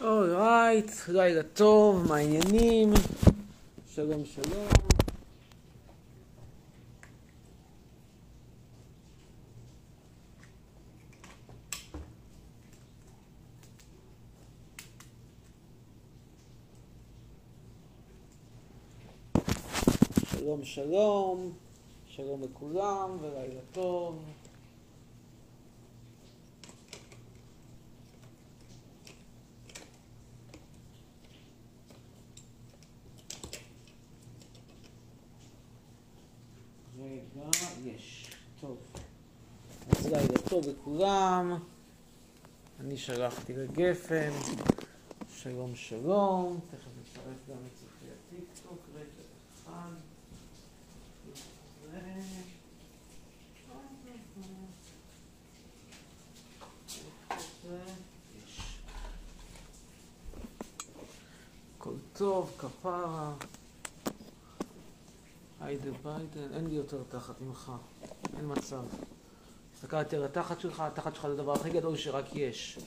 אורייט, לילה טוב, מה העניינים? שלום שלום. שלום שלום, שלום לכולם ולילה טוב. רגע, יש, טוב. אז לילה טוב לכולם. אני שלחתי לגפן. שלום שלום. תכף נצרף גם את צופי הטיקטוק. רגע אחד. הכל טוב, כפרה. היידה ביידן, אין לי יותר תחת ממך, אין מצב. הסתכלתי על התחת שלך, התחת שלך זה הדבר הכי גדול שרק יש.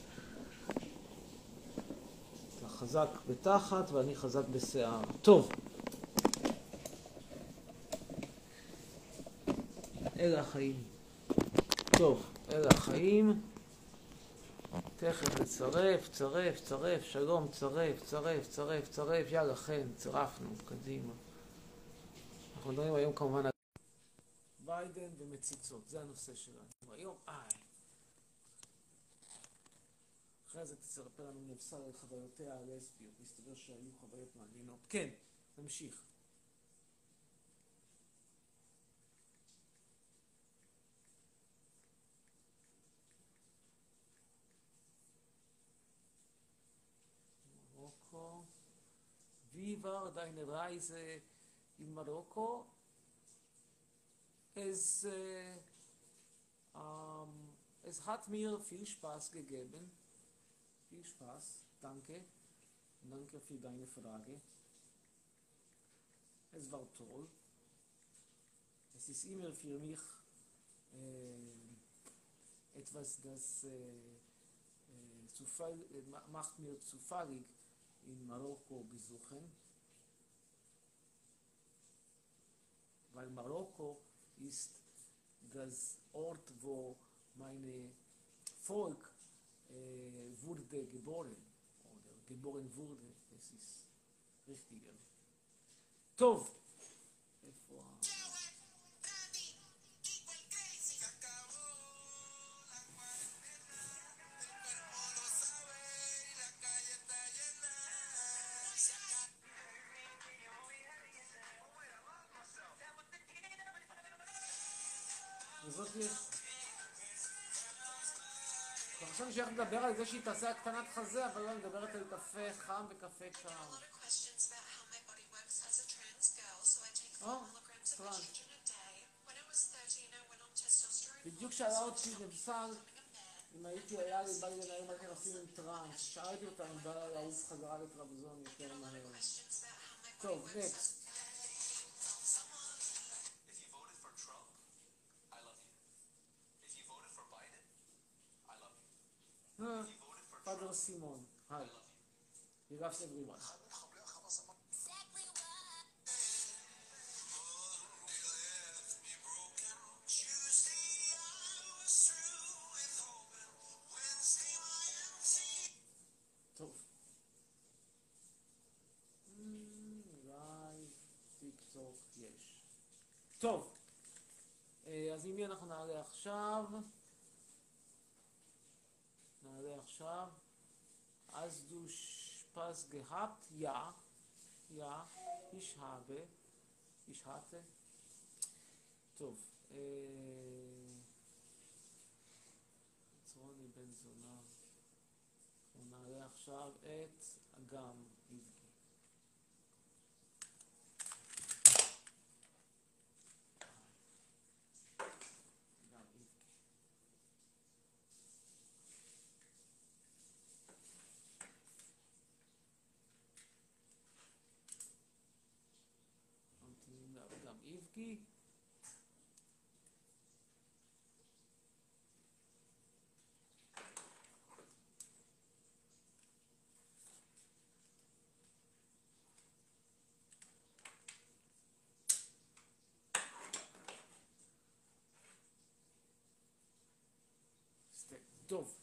אתה חזק בתחת ואני חזק בשיער. טוב. אלה החיים. טוב, אלה החיים. תכף נצרף, צרף, צרף, שלום, צרף, צרף, צרף, צרף, יאללה, חן, צירפנו, קדימה. אנחנו מדברים היום כמובן על ביידן ומציצות, זה הנושא שלנו. היום, איי. אחרי זה תספר לנו נבשר על חוויותיה הלסביות, מסתבר שהיו חוויות מעניינות. כן, נמשיך. מרוקו. War deine Reise in Marokko? Es, äh, ähm, es hat mir viel Spaß gegeben. Viel Spaß, danke. Danke für deine Frage. Es war toll. Es ist immer für mich äh, etwas, das äh, äh, zufall, äh, ma- macht mir zufällig in Marokko besuchen. weil Marokko ist das Ort, wo mein Volk äh, wurde geboren oder geboren wurde. Es ist richtiger. טוב. איפה ה... חשבנו שהיא הולכת לדבר על זה שהיא תעשה הקטנת חזה, אבל לא, היא מדברת על קפה חם וקפה קר. a lot of questions about how my body works as a trans girl, so I take 4 milligrams of trans. estrogen a day. When I was 13, I went on testosterone. בדיוק שאלה אותי man. אם הייתי היה לי בא לי לנהל מערכת יחסים עם טראנס. שאלתי אותה אם בא לה לעוף חזרה לטרבזון יותר מהר. טוב, נקסט. Trump, סימון. היי. loves everyone. טוב. אולי טיק טוק יש. טוב. אה, אז עם מי אנחנו נעלה עכשיו? נעלה עכשיו. אז du Spaß gehabt? Ja. Ja, ich habe. Ich hatte. אה, חצרוני בן זונה. אנחנו נעלה עכשיו את. אגם עסקי. טוב,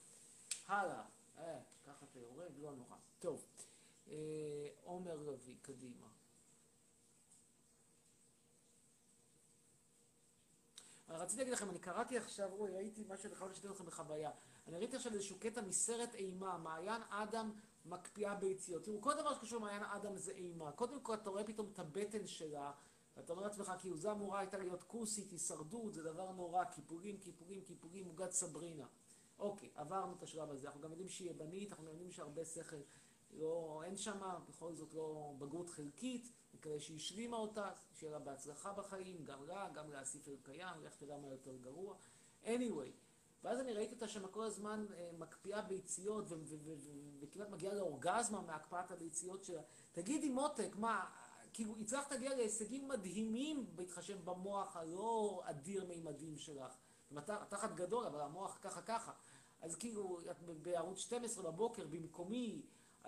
הלאה, אה, ככה זה יורד, לא נורא. טוב, אה, עומר רבי, קדימה. רציתי להגיד לכם, אני קראתי עכשיו, אוי, ראיתי משהו, אני חייב לשתף לכם בחוויה. אני ראיתי עכשיו איזשהו קטע מסרט אימה, מעיין אדם מקפיאה ביציות. תראו, כל דבר שקשור למעיין אדם זה אימה. קודם כל אתה רואה פתאום את הבטן שלה, ואתה אומר לעצמך, כאילו, זו אמורה הייתה להיות כוסית, הישרדות, זה דבר נורא, כיפורים, כיפורים, כיפורים, עוגת סברינה. אוקיי, עברנו את השלב הזה. אנחנו גם יודעים שהיא יוונית, אנחנו גם יודעים שהרבה שכל לא, אין שם, בכל זאת לא בגרות חלקית, מקווה שהיא השלימה אותה, שיהיה לה בהצלחה בחיים, גם לה, גם לאסיף אלקיים, לך תדע מה יותר גרוע. anyway, ואז אני ראיתי אותה שם כל הזמן אה, מקפיאה ביציות וכמעט מגיעה לאורגזמה מהקפאת הביציות שלה. תגידי מותק, מה, כאילו הצלחת להגיע להישגים מדהימים בהתחשב במוח הלא אדיר מימדים שלך. התחת גדול, אבל המוח ככה ככה. אז כאילו, את בערוץ 12 בבוקר במקומי,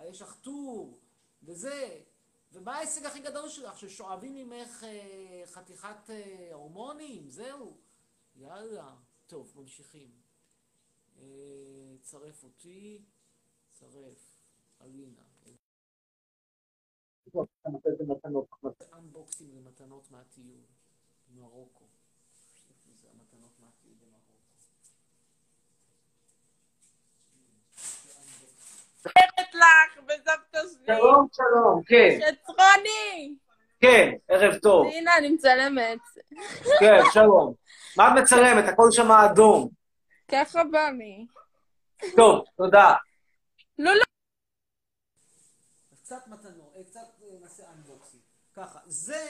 יש לך טור, וזה, ומה ההישג הכי גדול שלך? ששואבים ממך אה, חתיכת אה, הורמונים? זהו. יאללה. טוב, ממשיכים. אה, צרף אותי, צרף, אלינה. אנבוקסינג למתנות מהטיול, מרוקו. זה. אומרת לך בסבתא שלי. שלום, שלום, כן, שצרוני! כן, ערב טוב. הנה, אני מצלמת. כן, שלום. מה את מצלמת? הכל שם אדום. ככה בא לי. טוב, תודה. לא, לא. קצת מתנות, אה, קצת אה, נעשה אנבוקסינג. ככה, זה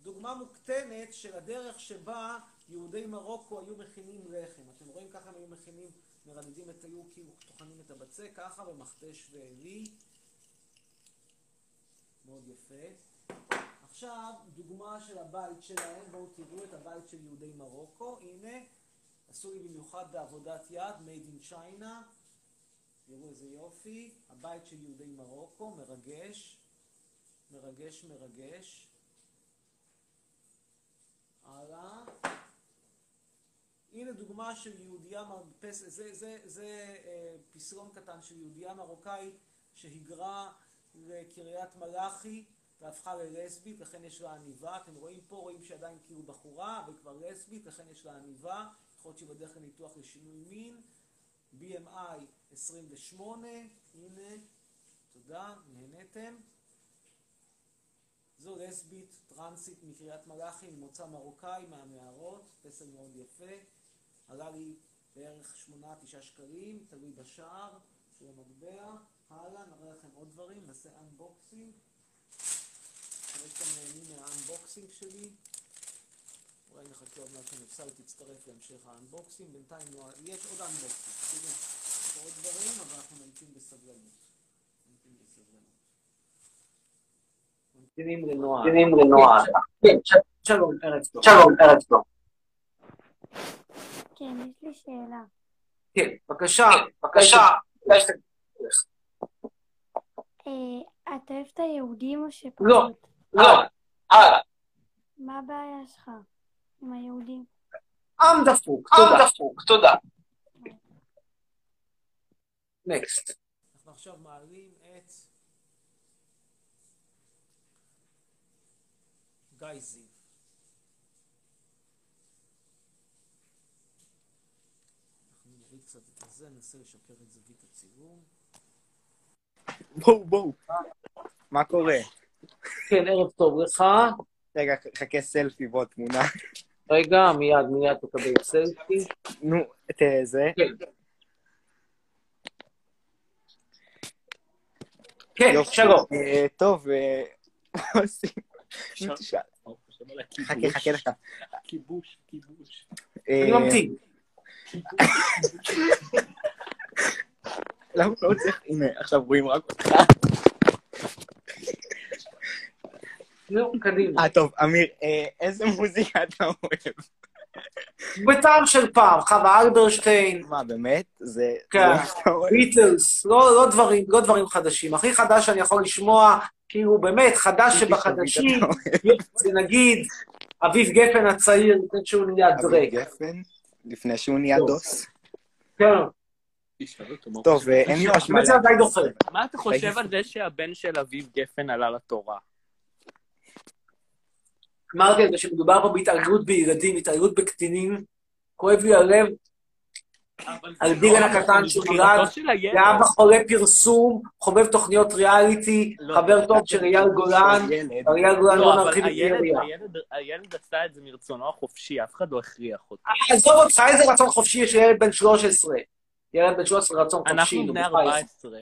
דוגמה מוקטנת של הדרך שבה יהודי מרוקו היו מכינים לחם. אתם רואים ככה הם היו מכינים, מרדדים את, היו כאילו טוחנים את הבצק, ככה במכתש ועלי. מאוד יפה. עכשיו, דוגמה של הבית שלהם, בואו תראו את הבית של יהודי מרוקו, הנה, עשו לי במיוחד בעבודת יד, made in China, תראו איזה יופי, הבית של יהודי מרוקו, מרגש, מרגש, מרגש. הלאה. הנה דוגמה של יהודייה, מרפס, זה, זה, זה אה, פסלון קטן של יהודייה מרוקאית שהיגרה לקריית מלאכי והפכה ללסבית, לכן יש לה עניבה. אתם רואים פה, רואים שעדיין כאילו בחורה, אבל כבר לסבית, לכן יש לה עניבה. יכול להיות שהיא בדרך לניתוח לשינוי מין. BMI 28, הנה, תודה, נהניתם. זו לסבית טרנסית מקריית מלאכי, ממוצא מרוקאי, מהמערות, פסל מאוד יפה. עלה לי בערך 8-9 שקלים, תלוי בשער של המטבע. הלאה, נראה לכם עוד דברים, נעשה unboxing. אני שאתם נהנים מה unboxing שלי. אולי נחכה עוד מעט שנפסל תצטרף להמשך ה unboxing. בינתיים לא... יש עוד unboxing, תראו. יש עוד דברים, אבל אנחנו נמתין בסבלנות. נמתין בסבלנות. ממתינים לנועה. ממתינים לנועה. כן, שלום, ערב טוב. שלום, ערב טוב. כן, יש לי שאלה. כן, בבקשה. בבקשה. אה, אתה אוהב את היהודים או שפחות? לא. לא. הלאה. מה הבעיה שלך עם היהודים? עם דפוק, עם תודה. דפוק, תודה. נקסט. אנחנו עכשיו מעלים את גיא זיו. אנחנו נוריד קצת את הזה, ננסה לשפר את זווית הצילום. בואו, בואו. מה קורה? כן, ערב טוב לך. רגע, חכה סלפי, בוא, תמונה. רגע, מיד, מיד תקבל סלפי. נו, את אה, זה. כן. כן. שלום. אה, טוב, אה, מה עושים? תשאל. חכה, חכה דקה. כיבוש, כיבוש. אני ממתין. למה לא צריך? הנה, עכשיו רואים רק אותך. נו, קדימה. אה, טוב, אמיר, אה, איזה מוזיקה אתה אוהב? בטעם של פעם, חווה אלברשטיין, מה, באמת? זה... כן. אוהב? ביטלס, לא, לא דברים, לא דברים חדשים. הכי חדש שאני יכול לשמוע, כאילו באמת, חדש שבחדשים, זה נגיד אביב גפן הצעיר, לפני שהוא נהיה אביב דרק. גפן? לפני שהוא נהיה. דוס? כן. טוב, אה, אין לי ממש מה להגיד. מה אתה חושב על זה שהבן של אביב גפן עלה לתורה? אמרתי על זה שמדובר פה בהתעללות בילדים, התעללות בקטינים. כואב לי הלב על דילן הקטן שגירד, בחירתו של הילד. לאבא חולה פרסום, חובב תוכניות ריאליטי, לא, חבר טוב של אייל גולן. אייל גולן לא, לא נרחיב את הילד, היריעה. הילד, עשה את זה מרצונו החופשי, אף אחד לא הכריח אותו. עזוב אותך, איזה רצון חופשי יש לילד בן 13? ילד בן 13 רצון חופשי. אנחנו נו, בני בחייך. 14.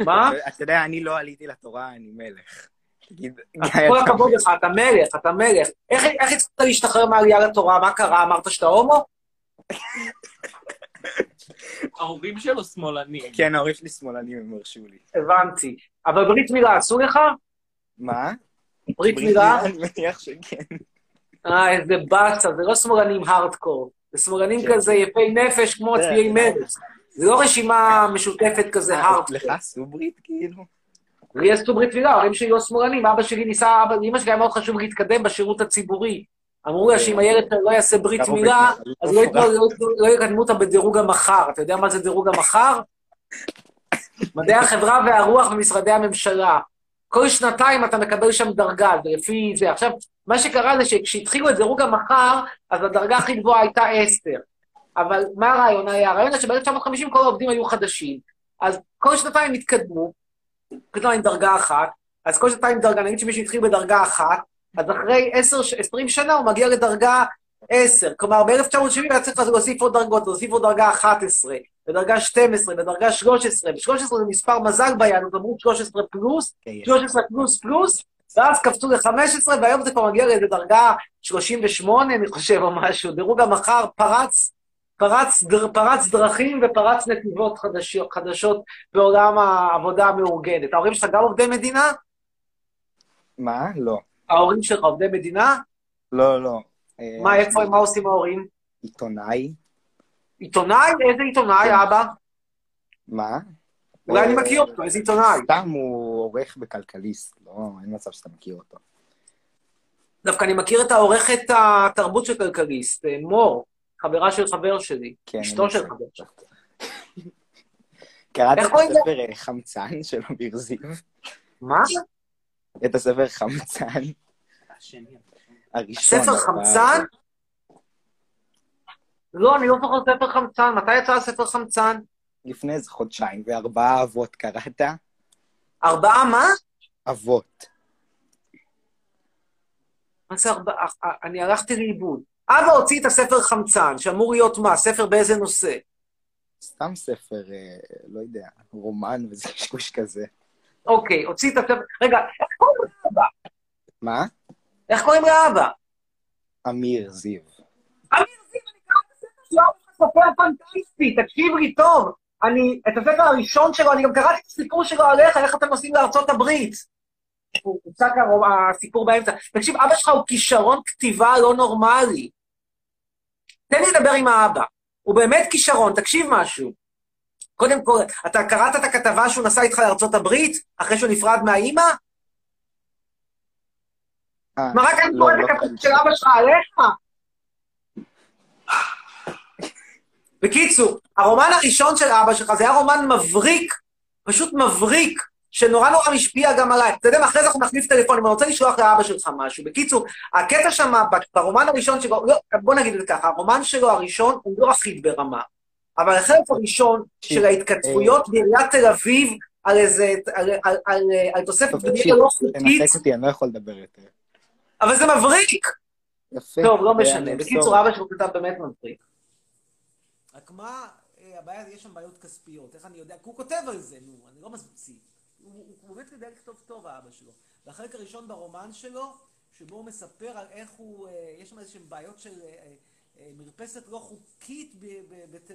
מה? אתה יודע, אני לא עליתי לתורה, אני מלך. תגיד, כל הכבוד לך, אתה מלך, אתה מלך. איך איך הצלחת להשתחרר מהעלייה לתורה? מה קרה? אמרת שאתה הומו? ההורים שלו שמאלנים. כן, ההורים שלי שמאלנים, הם הרשו לי. הבנתי. אבל ברית מילה עשו לך? מה? ברית מילה? אני מניח שכן. אה, איזה באסה, זה לא שמאלנים הארדקור. זה שמאלנים כן. כזה יפי נפש כמו זה- מצביעי מרץ. זה לא רשימה משותפת כזה הארדקור. לך עשו ברית, כאילו? לי עשו ברית מילה, ההורים שלי לא שמאלנים, אבא שלי ניסה, אבא, אמא שלי היה מאוד חשוב להתקדם בשירות הציבורי. אמרו לה שאם הילד לא יעשה ברית מילה, אז לא. לא ייתנו- לא יקדמו אותה בדירוג המחר. אתה יודע מה זה דירוג המחר? מדעי החברה והרוח במשרדי הממשלה. כל שנתיים אתה מקבל שם דרגה, זה לפי זה. עכשיו, מה שקרה זה שכשהתחילו את דירוג המחר, אז הדרגה הכי גבוהה הייתה 10. אבל מה הרעיון היה? הרעיון היה שב-1950 כל העובדים היו חדשים. אז כל שנתיים התקדמו, התקדמו עם דרגה אחת, אז כל שנתיים דרגה, נגיד שמישהו התחיל בדרגה אחת, אז אחרי 10, 20 שנה הוא מגיע לדרגה 10. כלומר, ב-1970 היה צריך להוסיף עוד דרגות, להוסיף עוד דרגה 11, בדרגה 12, בדרגה 13, ו-13 זה מספר מזל ביהדות, אמרו 13 פלוס, כן, יש. 13 פלוס פלוס, ואז קפצו ל-15, והיום זה כבר מגיע לאיזה דרגה 38, אני חושב, או משהו. דירוג המחר פרץ, פרץ, דר, פרץ דרכים ופרץ נתיבות חדשות, חדשות בעולם העבודה המאורגנת. ההורים שלך גם עובדי מדינה? מה? לא. ההורים שלך עובדי מדינה? לא, לא. אה, מה, איפה, מה עושים ההורים? עיתונאי? עיתונאי? איזה עיתונאי, אבא? מה? אולי אני אה, מכיר אותו, איזה עיתונאי. סתם הוא עורך בכלכליסט, לא, אין מצב שאתה מכיר אותו. דווקא אני מכיר את העורכת התרבות של כלכליסט, אה, מור, חברה של חבר שלי, כן, אשתו של. חבר שלי. קראת איך את הספר אה, חמצן של אביר זיו? מה? את הספר חמצן השני. הראשון. ספר חמצן? לא, אני לא זוכר ספר חמצן. מתי יצא הספר חמצן? לפני איזה חודשיים, וארבעה אבות קראת? ארבעה מה? אבות. מה זה ארבעה? אה, אני הלכתי לאיבוד. אבא הוציא את הספר חמצן, שאמור להיות מה? ספר באיזה נושא? סתם ספר, אה, לא יודע, רומן וזה קשקוש כזה. אוקיי, הוציא את הספר... רגע, איך קוראים לאבא? מה? איך קוראים לאבא? אמיר זיו. אמיר זיו, אני קראתי את הספר שלו, שלך סופר פנטסטי, תקשיב לי טוב. אני, את הספר הראשון שלו, אני גם קראתי את הסיפור שלו עליך, איך אתם נוסעים לארצות הברית. הוא הוצג הסיפור באמצע. תקשיב, אבא שלך הוא כישרון כתיבה לא נורמלי. תן לי לדבר עם האבא. הוא באמת כישרון, תקשיב משהו. קודם כל, אתה קראת את הכתבה שהוא נסע איתך לארצות הברית, אחרי שהוא נפרד מהאימא? אה, מה, רק אני לא, קורא את לא קראתי. של אבא שלך עליך? בקיצור, הרומן הראשון של אבא שלך זה היה רומן מבריק, פשוט מבריק, שנורא נורא משפיע גם עליי. אתה יודע מה, אחרי זה אנחנו נחליף טלפונים, אני רוצה לשלוח לאבא שלך משהו. בקיצור, הקטע שם, ברומן הראשון שלו, לא, בוא נגיד את זה ככה, הרומן שלו הראשון הוא לא אחיד ברמה, אבל החלק הראשון של ההתכתבויות בעיריית תל אביב, על איזה, על, על, על, על תוספת בנייה לא חוקית, תנתק אותי, אני לא יכול לדבר יותר. אבל זה מבריק. יפה. טוב, לא זה משנה. בקיצור. אבא שלו כתב באמת מבריק. רק מה, אה, הבעיה, יש שם בעיות כספיות, איך אני יודע? כי הוא כותב על זה, נו, אני לא ממציא. הוא הוא באמת יודע לכתוב טוב, האבא שלו. והחלק הראשון ברומן שלו, שבו הוא מספר על איך הוא, אה, יש שם איזשהן בעיות של אה, אה, מרפסת לא חוקית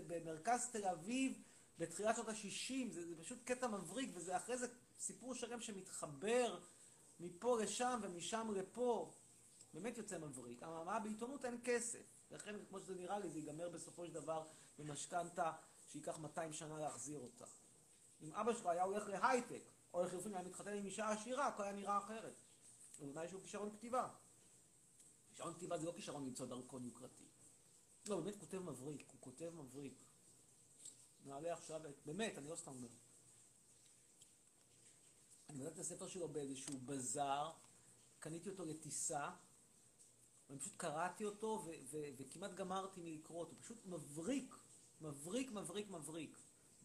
במרכז תל אביב, בתחילת שנות ה-60, זה, זה פשוט קטע מבריק, וזה אחרי זה סיפור שלם שמתחבר מפה לשם ומשם לפה. באמת יוצא מבריק. אבל בעיתונות אין כסף. לכן, כמו שזה נראה לי, זה ייגמר בסופו של דבר במשכנתה שייקח 200 שנה להחזיר אותה. אם אבא שלך היה הולך להייטק, או לחילופין היה מתחתן עם אישה עשירה, הכל היה נראה אחרת. אולי שהוא כישרון כתיבה. כישרון כתיבה זה לא כישרון למצוא דרכון יוקרתי. לא, באמת כותב מבריק, הוא כותב מבריק. נעלה עכשיו, את- באמת, אני לא סתם אומר. אני בדקתי את הספר שלו באיזשהו בזאר, קניתי אותו לטיסה, ואני פשוט קראתי אותו, ו- ו- וכמעט גמרתי מלקרוא אותו. פשוט מבריק, מבריק, מבריק, מבריק.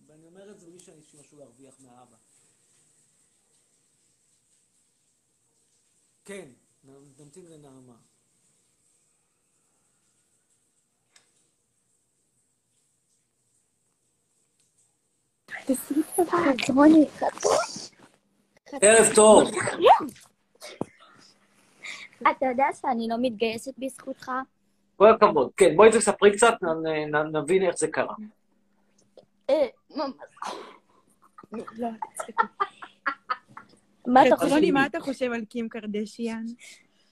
ואני אומר את זה בלי לי משהו להרוויח מהאבא. כן, נמתין לנעמה. ערב טוב. אתה יודע שאני לא מתגייסת בזכותך? כל הכבוד. כן, בואי תספרי קצת, נבין איך זה קרה. אה. לא, תצחקי. מה אתה חושב? חצרוני, מה אתה חושב על קים קרדשיאן?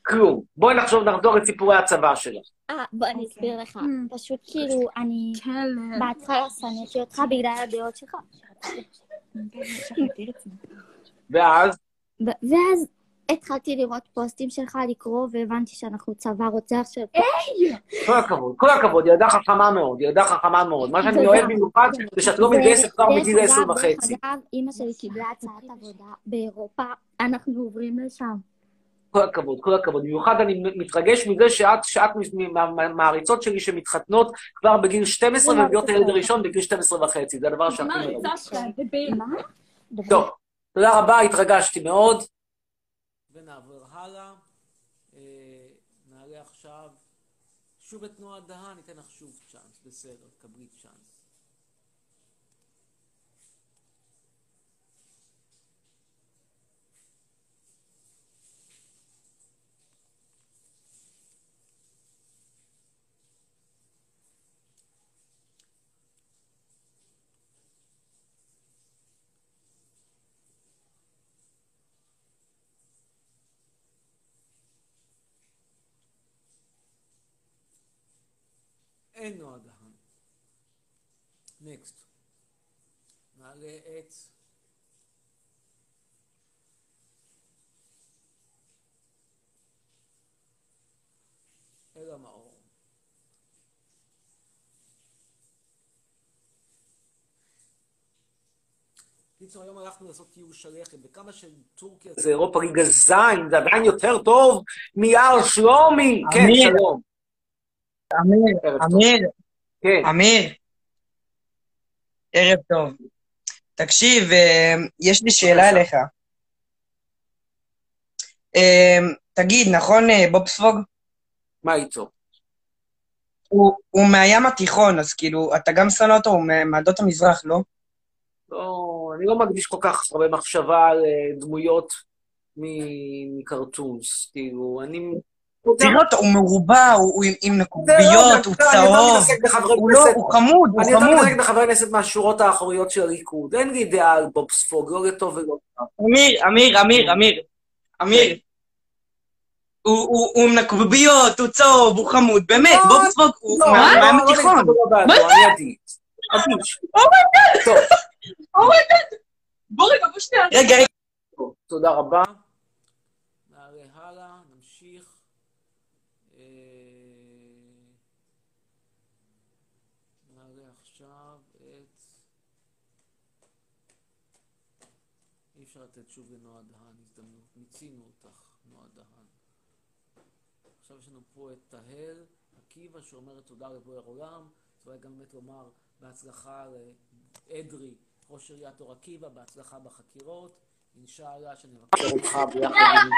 כלום. בואי נחשוב, נחזור לסיפורי הצבא שלך. אה, בוא אני אסביר לך. פשוט כאילו, אני כלב. בהתחלה שנאתי אותך בגלל הדעות שלך. ואז, ואז התחלתי לראות פוסטים שלך, לקרוא, והבנתי שאנחנו צבא רוצח של... כל הכבוד, כל הכבוד, ילדה חכמה מאוד, ילדה חכמה מאוד. מה שאני. אוהב במיוחד, זה שאת לא מתגייסת כבר בגיל עשר וחצי. דרך אגב, אימא שלי קיבלה הצעת עבודה באירופה, אנחנו עוברים לשם. כל הכבוד, כל הכבוד. במיוחד אני מתרגש מזה שאת, שאת מהמעריצות שלי שמתחתנות כבר בגיל 12 ומביאות את הילד הראשון בגיל 12 וחצי. זה הדבר שהכי מרגש. מה? טוב, תודה רבה, התרגשתי מאוד. ונעבור הלאה. אה, נעלה עכשיו שוב את נועה דהן, ניתן לך שוב צ'אנס, בסדר, קבלי צ'אנס. אין נועה דהן. נקסט. נעלה את... אלה מאור. קיצור, היום הלכנו לעשות טיול שלכת, וכמה שטורקיה זה אירופה ליגה זין, זה עדיין יותר טוב מיער שלומי. כן. שלום. אמיר. אמיר, כן, אמיר, ערב טוב. תקשיב, אה, יש לי שאלה אליך. אה, תגיד, נכון אה, בוב ספוג? מה איתו? הוא הוא מהים התיכון, אז כאילו, אתה גם שונא אותו, הוא מעדות המזרח, לא? לא, אני לא מקדיש כל כך הרבה מחשבה על דמויות מקרטונס. כאילו, אני... תראה אותו, הוא מרובע, הוא עם- זה לא, נקוביות, הוא יותר צהוב. הוא לא. הוא חמוד, הוא אני יותר חמוד. מתעסק בחברי כנסת מהשורות האחוריות של הליכוד. אין לי דעה על בוב ספוג, לא לטוב ולא רע. אמיר, אמיר, אמיר, אמיר, אמיר. הוא- הוא עם נקוביות, הוא צהוב, הוא חמוד, באמת, לא, בוב ספוג הוא לא, מה- לא, מהים לא התיכון. להתחבר בעדו, אני עדיף. אדיש. טוב, בוא רגע, בוא שנייה. רגע, רגע. טוב, תודה רבה. נעלה הלאה, נמשיך. אה, נעלה עכשיו את... אי אפשר לתת שוב לנועה דהן הזדמנות, מיצינו אותך, נועה דהן. עכשיו יש לנו פה את תהל עקיבא שאומרת תודה לבורא עולם, אולי גם באמת לומר בהצלחה לאדרי, ראש עיריית אור עקיבא, בהצלחה בחקירות. אינשאללה שנבקר אותך ביחד עם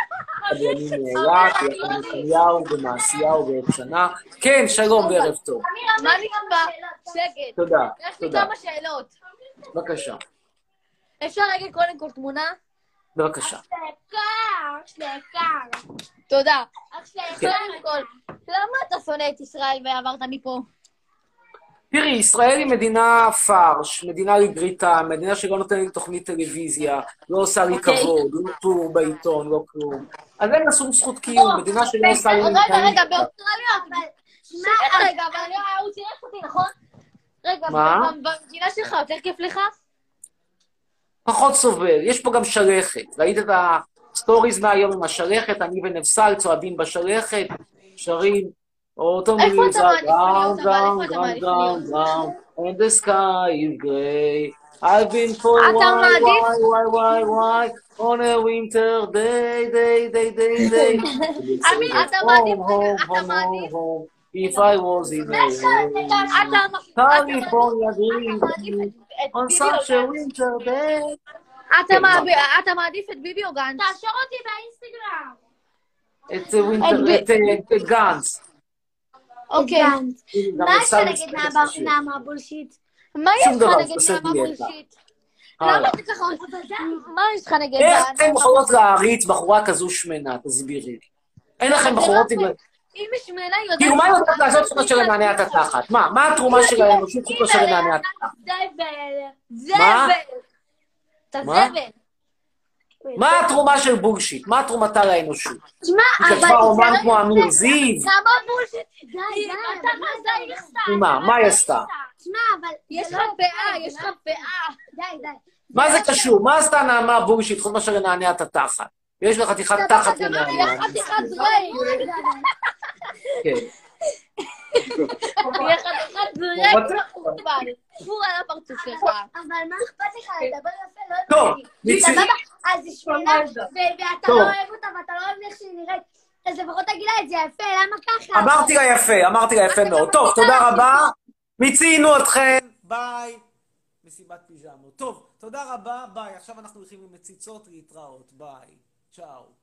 הבניינים מאילת, ביחד עם נתניהו ומעשיהו ואת שנה. כן, שלום וערב טוב. מה נקבע? שקט. תודה, יש לי תודה. כמה שאלות. בבקשה, אפשר רגע קודם כל תמונה? בבקשה. אח שלי יקר. תודה. אח שלי. קודם כל, למה אתה שונא את ישראל ועברת מפה? תראי, ישראל היא מדינה פרש, מדינה לגריטה, מדינה שלא נותנת לי תוכנית טלוויזיה, לא עושה לי אוקיי. כבוד, לא טור בעיתון, לא כלום. אז אין לה שום זכות קיום, מדינה שלא עושה לי... רגע, רגע, באוסטרליה... שקט רגע, אבל אני- הוא צירף אותי, נכון? רגע, מה? במדינה שלך יותר כיף לך? פחות סובל. יש פה גם שלכת. ראית את הסטוריז מהיום עם השלכת? אני ונבסל צועדים בשלכת, שרים איפה אתה brown, מעדיף brown, להיות? brown, and the sky is gray. I've been for מעדיף- why, why, why, why, on a winter day, day, day, day, day. אמיר, אתה מעדיף, אתה מעדיף... if I was in a אתה California dream את on ביבי או such a גנץ? winter day. אתה מעדיף- אתה מעדיף את ביבי או גנץ? תעשור אותי באינסטגרם. את אה, את גנץ. אוקיי. מה יש לך נגד נעמה-. נעמה בולשיט? מה יש לך נגד נעמה. בולשיט? למה אתה ככה... מה יש לך נגד איך? אתן יכולות להעריץ בחורה כזו שמנה? תסבירי לי. אין לכם בחורות עם... אם היא שמנה, היא יודעת... כאילו, מה היא יודעת לעשות חוץ מאשר לנענע את התחת? מה? מה התרומה של האנושות חוץ מאשר לנענע את התחת? זבל. מה? זבל. אתה מה? זבל. מה התרומה של בולשיט? מה תרומתה לאנושות? תשמע, היא כתבה רומן כמו אמיר זיו? נעמה בולשיט. די, די. מה? מה? מה היא עשתה? תשמע, אבל... יש לך פאה, יש לך פאה. די, די. מה זה קשור? מה עשתה נעמה בולשיט חוץ מאשר לנענע את התחת? יש לה חתיכת תחת לנענע. חתיכת זרייק. כן. חתיכת זרייק מחורבן. פור על הפרצוף שלך. אבל מה אכפת לך לדבר יפה? לא הבנתי. סבבה? אז היא שמנה, ו- ואתה. לא אוהב אותה ואתה לא אוהב איך שהיא נראית. אז לפחות תגיד לה את זה יפה, למה ככה? אמרתי לה יפה, אמרתי לה יפה מאוד. טוב, תודה רבה. מיצינו אתכן. ביי. מסיבת פיג'מות. טוב, תודה רבה, ביי. עכשיו אנחנו הולכים עם מציצות להתראות. ביי. צ'או.